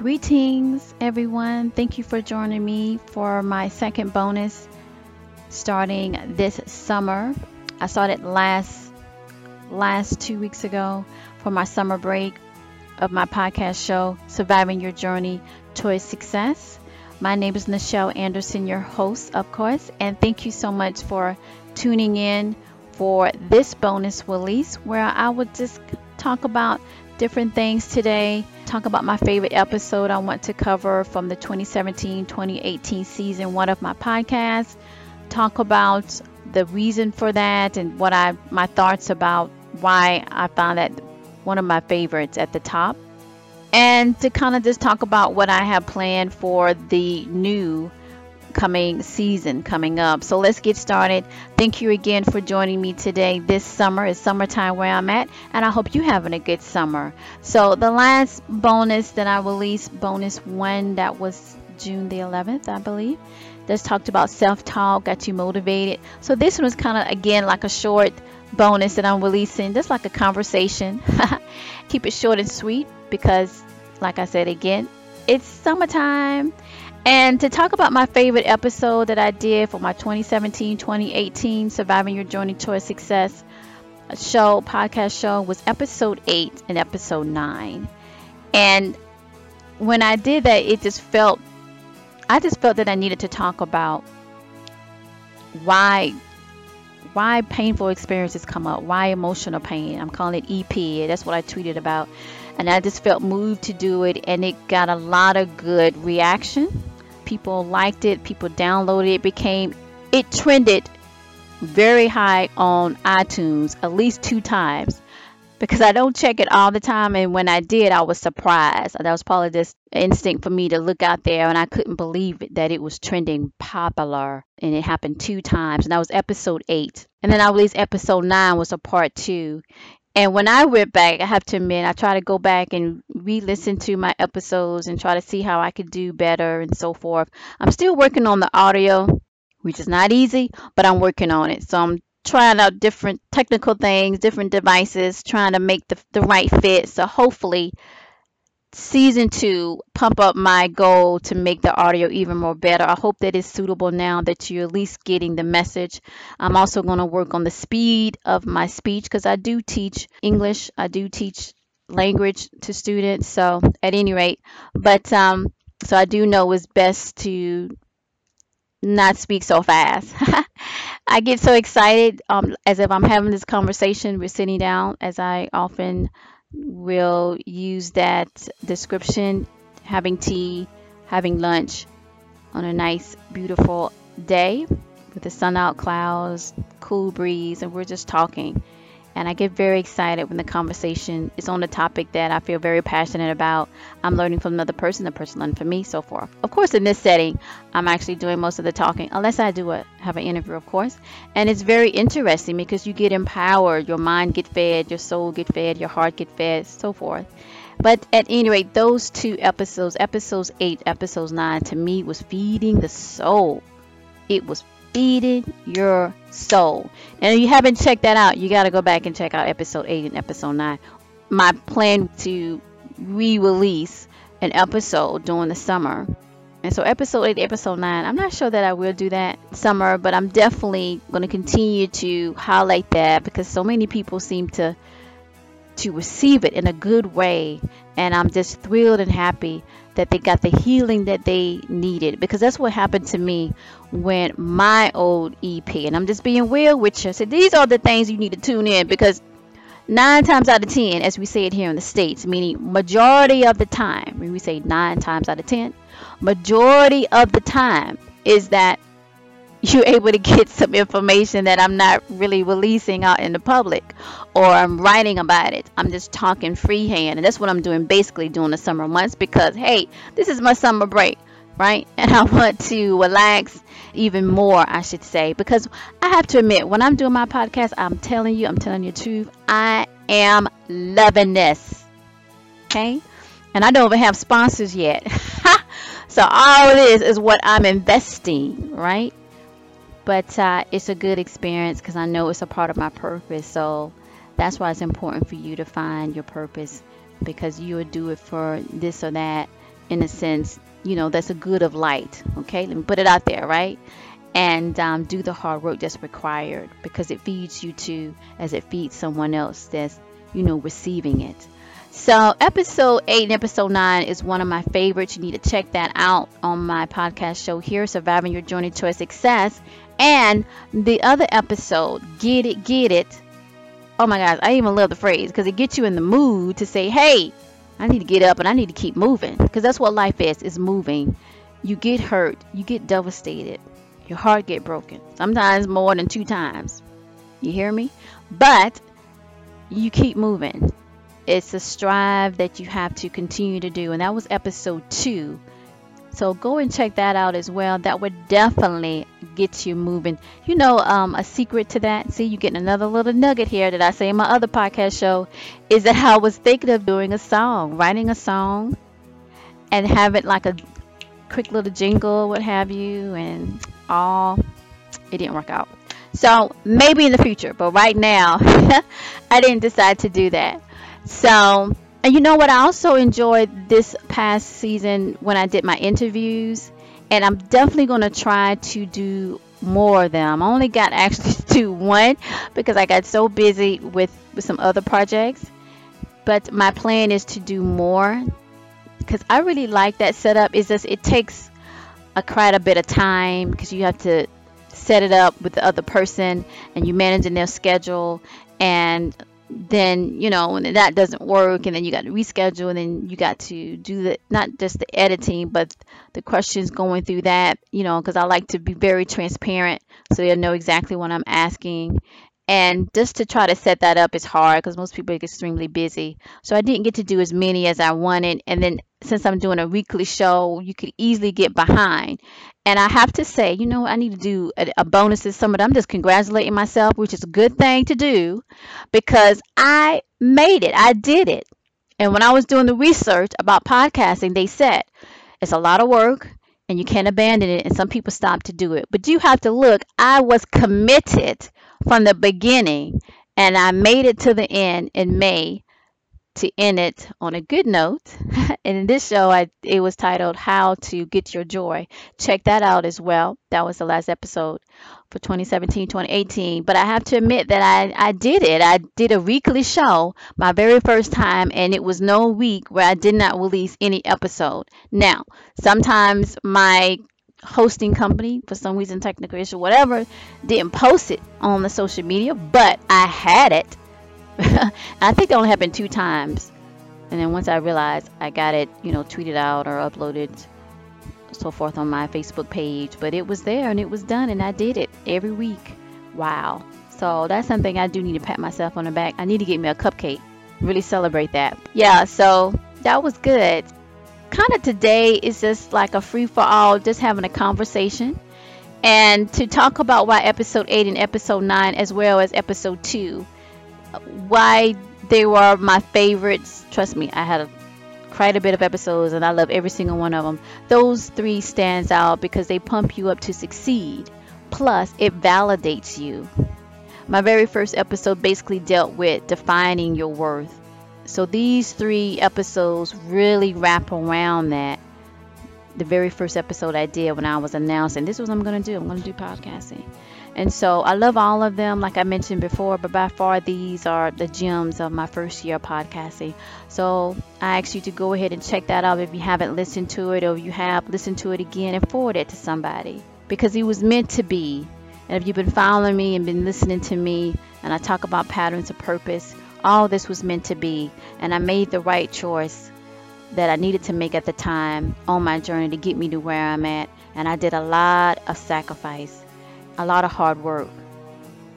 Greetings, everyone. Thank you for joining me for my second bonus starting this summer. I started last last 2 weeks ago for my summer break of my podcast show Surviving Your Journey Towards Success. My name is Nichel Anderson, your host, of course, and thank you so much for tuning in for this bonus release where I would just talk about different things today. Talk about my favorite episode I want to cover from the 2017 2018 season one of my podcasts. Talk about the reason for that and what I my thoughts about why I found that one of my favorites at the top. And to kind of just talk about what I have planned for the new coming season coming up. So let's get started. Thank you again for joining me today. This summer is summertime where I'm at, and I hope you're having a good summer. So the last bonus that I released, bonus one, that was June the 11th, I believe. Just talked about self-talk, got you motivated. So this one was kind of again like a short bonus that I'm releasing, just like a conversation. Keep it short and sweet because, like I said again, it's summertime and to talk about my favorite episode that I did for my 2017 2018 Surviving Your Journey Towards Success show, podcast show, was episode 8 and episode 9. And when I did that, it just felt, I just felt that I needed to talk about why why painful experiences come up, why emotional pain. I'm calling it EP. That's what I tweeted about. And I just felt moved to do it, and it got a lot of good reaction people liked it, people downloaded it, became it trended very high on iTunes at least two times because I don't check it all the time. And when I did, I was surprised. That was probably this instinct for me to look out there, and I couldn't believe it, that it was trending popular. And it happened two times, and that was episode eight. And then I released episode nine was a part two. And when I went back, I have to admit, I try to go back and re listen to my episodes and try to see how I could do better and so forth. I'm still working on the audio, which is not easy, but I'm working on it. So I'm trying out different technical things, different devices, trying to make the, the right fit. So hopefully, season two pump up my goal to make the audio even more better. I hope that it's suitable now that you're at least getting the message. I'm also going to work on the speed of my speech because I do teach English. I do teach language to students. So at any rate, but um, so I do know it's best to not speak so fast. I get so excited um, as if I'm having this conversation. We're sitting down, as I often will use that description having tea, having lunch on a nice, beautiful day with the sun out, clouds, cool breeze, and we're just talking. And I get very excited when the conversation is on a topic that I feel very passionate about. I'm learning from another person, the person learning from me, so forth. Of course, in this setting, I'm actually doing most of the talking, unless I do a, have an interview, of course. And it's very interesting because you get empowered, your mind get fed, your soul get fed, your heart get fed, so forth. But at any rate, those two episodes, episodes eight, episodes nine, to me was feeding the soul. It was feeding your soul. And if you haven't checked that out, you got to go back and check out episode 8 and episode 9. My plan to re release an episode during the summer. And so, episode 8, episode 9, I'm not sure that I will do that summer, but I'm definitely going to continue to highlight that because so many people seem to to receive it in a good way and I'm just thrilled and happy that they got the healing that they needed because that's what happened to me when my old EP and I'm just being real with you. So these are the things you need to tune in because nine times out of ten, as we say it here in the States, meaning majority of the time, when we say nine times out of ten, majority of the time is that you're able to get some information that I'm not really releasing out in the public or I'm writing about it. I'm just talking freehand. And that's what I'm doing basically during the summer months because, hey, this is my summer break, right? And I want to relax even more, I should say, because I have to admit, when I'm doing my podcast, I'm telling you, I'm telling you the truth, I am loving this. Okay? And I don't even have sponsors yet. so all this is what I'm investing, right? But uh, it's a good experience because I know it's a part of my purpose. So that's why it's important for you to find your purpose because you will do it for this or that. in a sense, you know, that's a good of light. Okay, let me put it out there, right? And um, do the hard work that's required because it feeds you too, as it feeds someone else that's, you know, receiving it. So, episode 8 and episode 9 is one of my favorites. You need to check that out on my podcast show here, Surviving Your Journey to Success. And the other episode, Get It, Get It. Oh my gosh, I even love the phrase because it gets you in the mood to say, hey, I need to get up and I need to keep moving because that's what life is, is moving. You get hurt, you get devastated, your heart get broken, sometimes more than two times. You hear me? But you keep moving. It's a strive that you have to continue to do. And that was episode two so go and check that out as well. That would definitely get you moving. You know, um, a secret to that, see, you're getting another little nugget here that I say in my other podcast show, is that I was thinking of doing a song, writing a song, and have it like a quick little jingle, what have you, and all. It didn't work out. So maybe in the future, but right now, I didn't decide to do that. So and you know what? I also enjoyed this past season when I did my interviews, and I'm definitely going to try to do more of them. I only got actually to one because I got so busy with, with some other projects. But my plan is to do more because I really like that setup. Is just it takes a quite a bit of time because you have to set it up with the other person and you're managing their schedule and then you know when that doesn't work and then you got to reschedule and then you got to do the not just the editing but the questions going through that you know because i like to be very transparent so they'll know exactly what i'm asking. And just to try to set that up is hard because most people are extremely busy. So i didn't get to do as many as i wanted. And then since i'm doing a weekly show you could easily get behind and I have to say, you know, I need to do a, a bonus of them. I'm just congratulating myself, which is a good thing to do because I made it. I did it. And when I was doing the research about podcasting, they said it's a lot of work and you can't abandon it. And some people stop to do it. But you have to look, I was committed from the beginning and I made it to the end in May to end it on a good note. and in this show, I it was titled "How to Get Your Joy." Check that out as well. That was the last episode for 2017, 2018. But I have to admit that I I did it. I did a weekly show, my very first time, and it was no week where I did not release any episode. Now, sometimes my hosting company for some reason technical issue whatever didn't post it on the social media but i had it I think that only happened two times. And then once I realized I got it, you know, tweeted out or uploaded, so forth on my Facebook page. But it was there and it was done, and I did it every week. Wow. So that's something I do need to pat myself on the back. I need to get me a cupcake. Really celebrate that. Yeah, so that was good. Kind of today is just like a free for all, just having a conversation. And to talk about why episode 8 and episode 9, as well as episode 2 why they were my favorites. Trust me, I had a, quite a bit of episodes and I love every single one of them. Those three stands out because they pump you up to succeed. Plus, it validates you. My very first episode basically dealt with defining your worth. So these three episodes really wrap around that. The very first episode I did when I was announcing this was what I'm going to do. I'm going to do podcasting. And so I love all of them, like I mentioned before, but by far these are the gems of my first year of podcasting. So I ask you to go ahead and check that out if you haven't listened to it or you have, listened to it again and forward it to somebody because it was meant to be. And if you've been following me and been listening to me and I talk about patterns of purpose, all this was meant to be. And I made the right choice that I needed to make at the time on my journey to get me to where I'm at. And I did a lot of sacrifice a lot of hard work.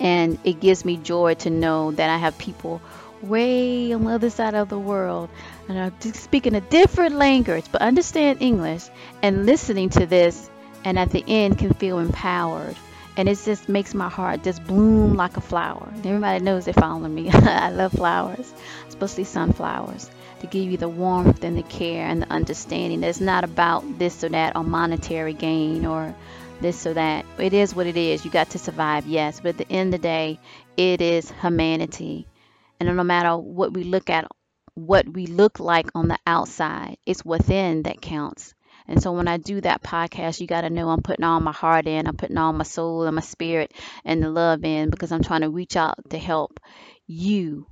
And it gives me joy to know that I have people way on the other side of the world and are speaking a different language but understand English and listening to this and at the end can feel empowered. And it just makes my heart just bloom like a flower. Everybody knows they follow me. I love flowers, especially sunflowers, to give you the warmth and the care and the understanding. It's not about this or that or monetary gain or this or that. It is what it is. You got to survive, yes. But at the end of the day, it is humanity. And no matter what we look at what we look like on the outside. It's within that counts. And so when I do that podcast, you got to know I'm putting all my heart in, I'm putting all my soul and my spirit and the love in because I'm trying to reach out to help you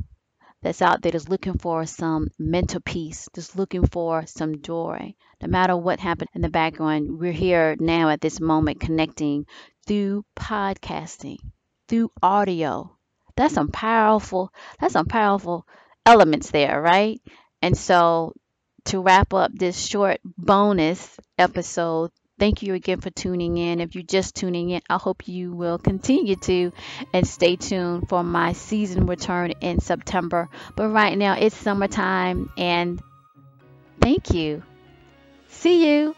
that's out there that's looking for some mental peace, just looking for some joy. No matter what happened in the background, we're here now at this moment connecting through podcasting, through audio. That's some powerful, that's some powerful elements there, right? And so to wrap up this short bonus episode, thank you again for tuning in. If you're just tuning in, I hope you will continue to and stay tuned for my season return in September. But right now, it's summertime, and thank you. See you.